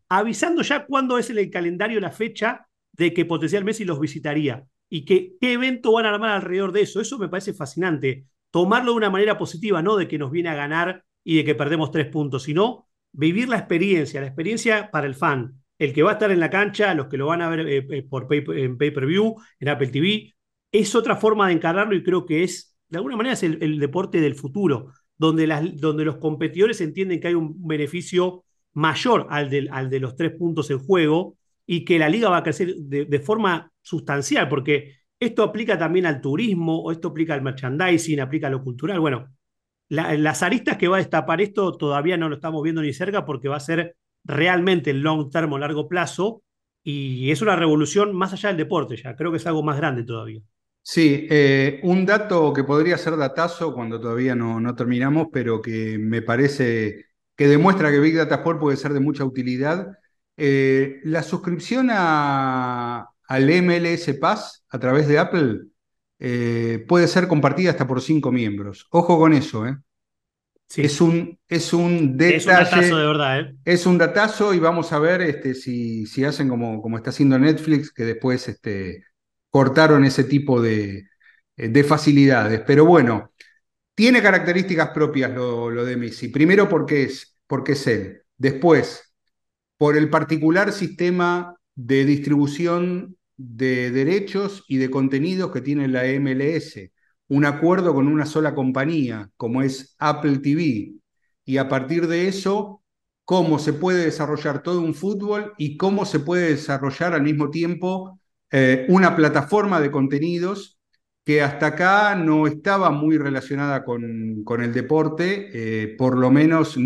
avisando ya cuándo es el calendario, la fecha de que potencial Messi los visitaría y que, qué evento van a armar alrededor de eso. Eso me parece fascinante. Tomarlo de una manera positiva, no de que nos viene a ganar y de que perdemos tres puntos, sino vivir la experiencia, la experiencia para el fan, el que va a estar en la cancha, los que lo van a ver eh, eh, por en pay-per-view, en Apple TV, es otra forma de encararlo y creo que es, de alguna manera, es el deporte del futuro donde, las, donde los competidores entienden que hay un beneficio mayor al de, al de los tres puntos en juego y que la liga va a crecer de, forma sustancial, porque esto aplica también al turismo, o esto aplica al merchandising, aplica a lo cultural. Bueno, las aristas que va a destapar esto todavía no lo estamos viendo ni cerca porque va a ser realmente el long term o largo plazo y es una revolución más allá del deporte ya, creo que es algo más grande todavía. Sí, eh, un dato que podría ser datazo cuando todavía no, no, terminamos, pero que me parece que demuestra que Big Data Sport puede ser de mucha utilidad. Eh, la suscripción a, al MLS Pass a través de Apple eh, puede ser compartida hasta por cinco miembros. Ojo con eso, ¿eh? Es un, es un detalle. Es un datazo de verdad, ¿eh? Es un datazo y vamos a ver este, si, si hacen como, como está haciendo Netflix, que después este, cortaron ese tipo de, de facilidades. Pero bueno, tiene características propias lo, lo, de Messi. Primero porque es, porque es él. Después, por el particular sistema de distribución de derechos y de contenidos que tiene la MLS. Un acuerdo con una sola compañía, como es Apple TV. Y a partir de eso, cómo se puede desarrollar todo un fútbol y cómo se puede desarrollar al mismo tiempo eh, una plataforma de contenidos que hasta acá no estaba muy relacionada con, con el deporte, eh, por lo menos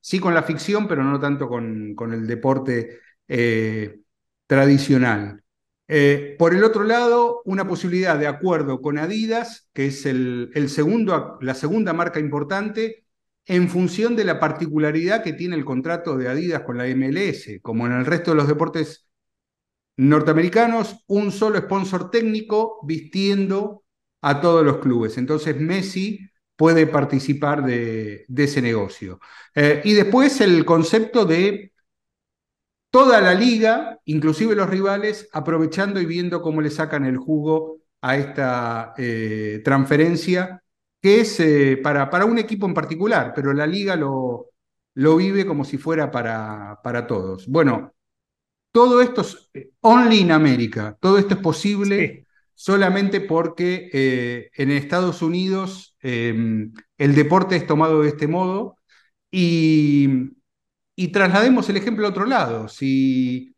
sí con la ficción, pero no tanto con, con el deporte eh, tradicional. Eh, por el otro lado, una posibilidad de acuerdo con Adidas, que es el, segundo, la segunda marca importante, en función de la particularidad que tiene el contrato de Adidas con la MLS. Como en el resto de los deportes norteamericanos, un solo sponsor técnico vistiendo a todos los clubes. Entonces Messi puede participar de, ese negocio. Eh, y después el concepto de toda la liga, inclusive los rivales, aprovechando y viendo cómo le sacan el jugo a esta eh, transferencia, que es eh, para, para, un equipo en particular, pero la liga lo, lo vive como si fuera para, para todos. Bueno, todo esto es only in América, todo esto es posible solamente porque eh, en Estados Unidos em, el deporte es tomado de este modo y, traslademos el ejemplo a otro lado. Si,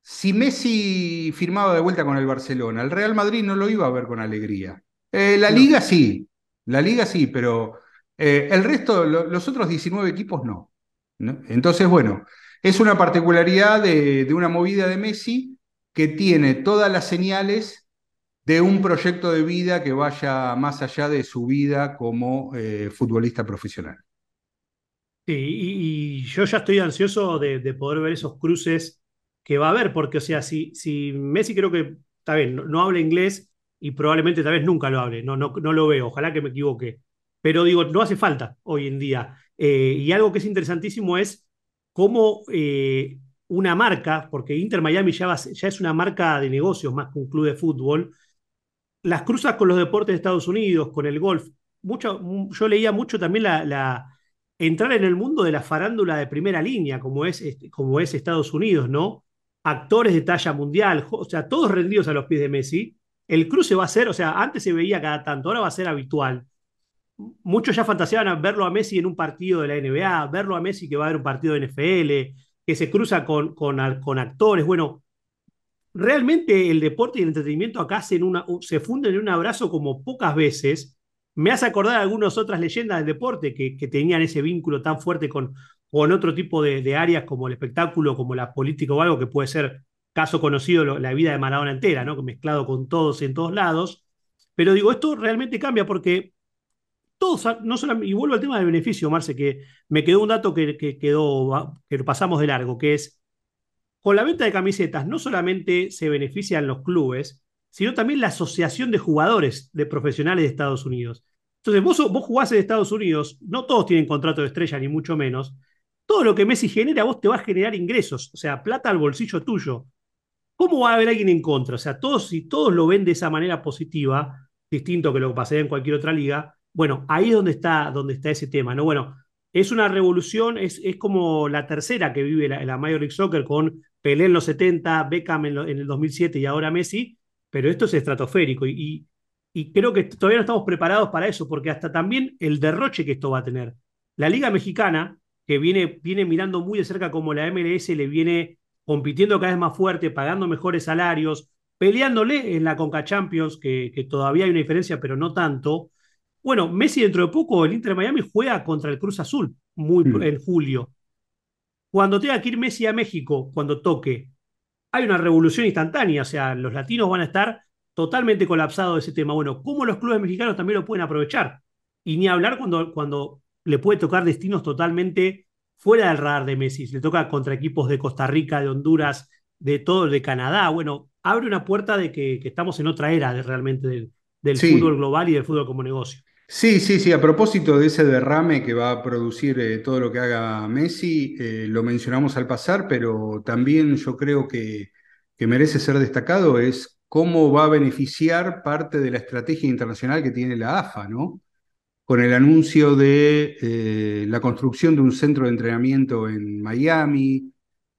si Messi firmaba de vuelta con el Barcelona, el Real Madrid no lo iba a ver con alegría. Eh, la liga sí, la liga sí, pero eh, el resto, los otros 19 equipos no. Entonces, bueno, es una particularidad de, una movida de Messi que tiene todas las señales de un proyecto de vida que vaya más allá de su vida como eh, futbolista profesional. Sí, y, yo ya estoy ansioso de, poder ver esos cruces que va a haber, porque, o sea, si, si Messi creo que, está bien, no, habla inglés y probablemente tal vez nunca lo hable, no, no, no lo veo, ojalá que me equivoque, pero digo, no hace falta hoy en día. Eh, y algo que es interesantísimo es cómo eh, una marca, porque Inter Miami ya, ya, es una marca de negocios más que un club de fútbol, las cruzas con los deportes de Estados Unidos, con el golf. Mucho, yo leía mucho también la, entrar en el mundo de la farándula de primera línea, como es, este, Estados Unidos, ¿no? Actores de talla mundial, o sea, todos rendidos a los pies de Messi. El cruce va a ser, o sea, antes se veía cada tanto, ahora va a ser habitual muchos ya fantaseaban verlo a Messi en un partido de la NBA, verlo a Messi que va a haber un partido de NFL, que se cruza con, actores. Bueno, realmente el deporte y el entretenimiento acá se, se funden en un abrazo como pocas veces. Me hace acordar algunas otras leyendas del deporte que, que tenían ese vínculo tan fuerte con, otro tipo de, áreas como el espectáculo, como la política o algo que puede ser caso conocido la vida de Maradona entera, ¿no? mezclado con todos en todos lados. Pero digo, esto realmente cambia porque todos, no solamente, y vuelvo al tema del beneficio, Marce, que me quedó un dato que, quedó, que pasamos de largo, que es, con la venta de camisetas no solamente se benefician los clubes, sino también la asociación de jugadores de profesionales de Estados Unidos. Entonces, vos, vos jugás en Estados Unidos, no todos tienen contrato de estrella, ni mucho menos. Todo lo que Messi genera, vos te va a generar ingresos, o sea, plata al bolsillo tuyo. ¿Cómo va a haber alguien en contra? O sea, todos, si todos lo ven de esa manera positiva, distinto que lo que pasaría en cualquier otra liga, bueno, ahí es donde está, donde está ese tema, ¿no? Bueno, es una revolución, es, es como la tercera que vive la, Major League Soccer con Pelé en los 70, Beckham en, el 2007 y ahora Messi, pero esto es estratosférico y, y, creo que todavía no estamos preparados para eso, porque hasta también el derroche que esto va a tener. La Liga Mexicana, que viene, viene mirando muy de cerca como la MLS le viene compitiendo cada vez más fuerte, pagando mejores salarios, peleándole en la Conca Champions, que, que todavía hay una diferencia, pero no tanto, bueno, Messi dentro de poco, el Inter de Miami juega contra el Cruz Azul muy, mm. en julio. Cuando tenga que ir Messi a México, cuando toque, hay una revolución instantánea, o sea, los latinos van a estar totalmente colapsados de ese tema. Bueno, ¿cómo los clubes mexicanos también lo pueden aprovechar? Y ni hablar cuando, cuando le puede tocar destinos totalmente fuera del radar de Messi. Le toca contra equipos de Costa Rica, de Honduras, de todo, de Canadá. Bueno, abre una puerta de que, estamos en otra era de, realmente del, fútbol global y del fútbol como negocio. Sí, sí, sí, a propósito de ese derrame que va a producir eh, todo lo que haga Messi, eh, lo mencionamos al pasar, pero también yo creo que, que, merece ser destacado es cómo va a beneficiar parte de la estrategia internacional que tiene la AFA, ¿no? Con el anuncio de eh, la construcción de un centro de entrenamiento en Miami,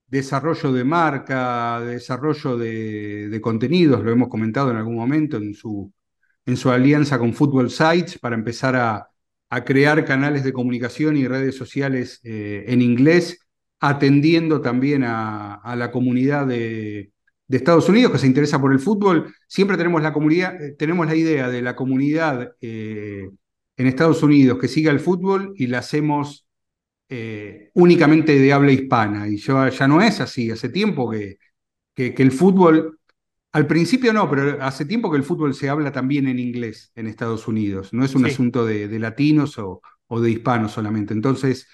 desarrollo de marca, desarrollo de, de contenidos, lo hemos comentado en algún momento en su en su alianza con Football Sites para empezar a, crear canales de comunicación y redes sociales eh, en inglés, atendiendo también a, la comunidad de, Estados Unidos que se interesa por el fútbol. Siempre tenemos la, comunidad, eh, tenemos la idea de la comunidad eh, en Estados Unidos que siga el fútbol y la hacemos únicamente de habla hispana. Y ya, ya no es así. Hace tiempo que, que el fútbol Al principio no, pero hace tiempo que el fútbol se habla también en inglés en Estados Unidos. No es un asunto de, latinos o, de hispanos solamente. Entonces,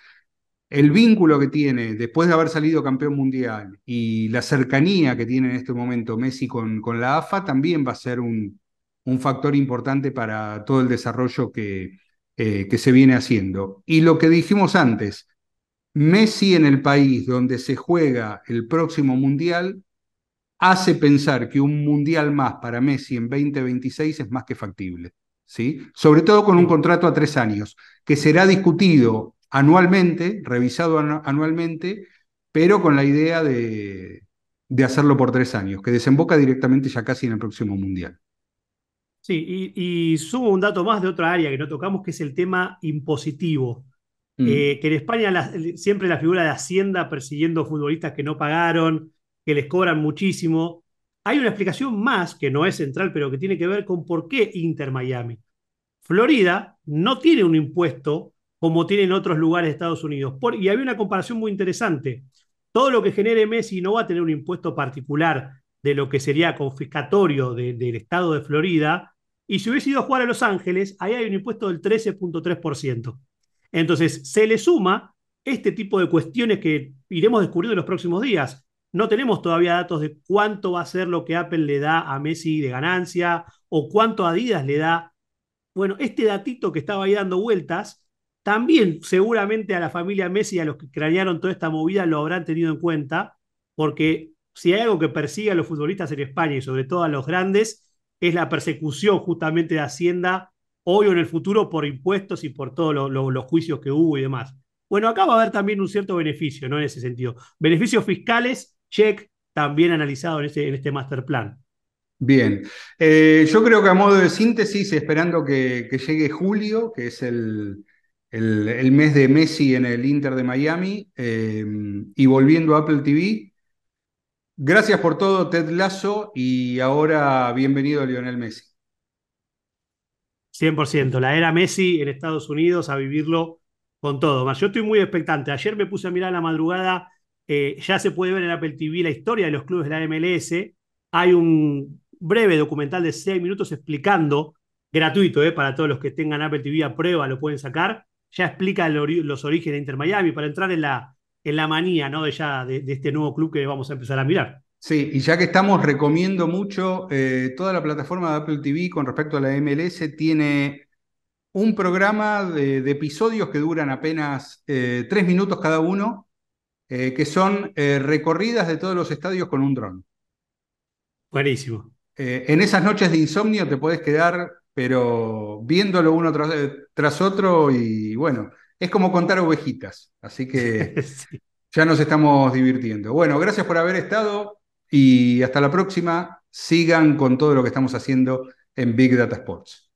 el vínculo que tiene después de haber salido campeón mundial y la cercanía que tiene en este momento Messi con, con la AFA también va a ser un, un factor importante para todo el desarrollo que, eh, que se viene haciendo. Y lo que dijimos antes, Messi en el país donde se juega el próximo mundial hace pensar que un mundial más para Messi en 2026 es más que factible. ¿sí? Sobre todo con un contrato a tres años, que será discutido anualmente, revisado anualmente, pero con la idea de, de hacerlo por tres años, que desemboca directamente ya casi en el próximo mundial. Sí, y, sumo un dato más de otra área que no tocamos, que es el tema impositivo. Mm. Eh, que en España siempre la figura de Hacienda persiguiendo futbolistas que no pagaron, que les cobran muchísimo. Hay una explicación más, que no es central, pero que tiene que ver con por qué Inter Miami. Florida no tiene un impuesto como tienen otros lugares de Estados Unidos. y había una comparación muy interesante. Todo lo que genere Messi no va a tener un impuesto particular de lo que sería confiscatorio del estado de Florida. Y si hubiese ido a jugar a Los Ángeles, ahí hay un impuesto del 13.3%. Entonces, se le suma este tipo de cuestiones que iremos descubriendo en los próximos días. No tenemos todavía datos de cuánto va a ser lo que Apple le da a Messi de ganancia o cuánto Adidas le da. Bueno, este datito que estaba ahí dando vueltas, también seguramente a la familia Messi y a los que cranearon toda esta movida lo habrán tenido en cuenta, porque si hay algo que persigue a los futbolistas en España y sobre todo a los grandes, es la persecución justamente de Hacienda hoy o en el futuro por impuestos y por todos los juicios que hubo y demás. Bueno, acá va a haber también un cierto beneficio, ¿no? En ese sentido. Beneficios fiscales check, también analizado en este, en este master plan. Bien, eh, yo creo que a modo de síntesis, esperando que, llegue julio, que es el, el, mes de Messi en el Inter de Miami, eh, y volviendo a Apple TV, gracias por todo, Ted Lasso, y ahora bienvenido Lionel Messi. 100%, la era Messi en Estados Unidos a vivirlo con todo. Yo estoy muy expectante. Ayer me puse a mirar la madrugada eh, ya se puede ver en Apple TV la historia de los clubes de la MLS. Hay un breve documental de seis minutos explicando, gratuito, eh, para todos los que tengan Apple TV a prueba, lo pueden sacar. Ya explica los orígenes de Inter Miami para entrar en la, en la manía ¿no? de, ya, de, este nuevo club que vamos a empezar a mirar. Sí, y ya que estamos, recomiendo mucho eh, toda la plataforma de Apple TV con respecto a la MLS. Tiene un programa de, episodios que duran apenas tres minutos cada uno, eh, que son eh, recorridas de todos los estadios con un dron. Buenísimo. Eh, en esas noches de insomnio te puedes quedar, pero viéndolo uno tras, otro y bueno, es como contar ovejitas, así que ya nos estamos divirtiendo. Bueno, gracias por haber estado y hasta la próxima. Sigan con todo lo que estamos haciendo en Big Data Sports.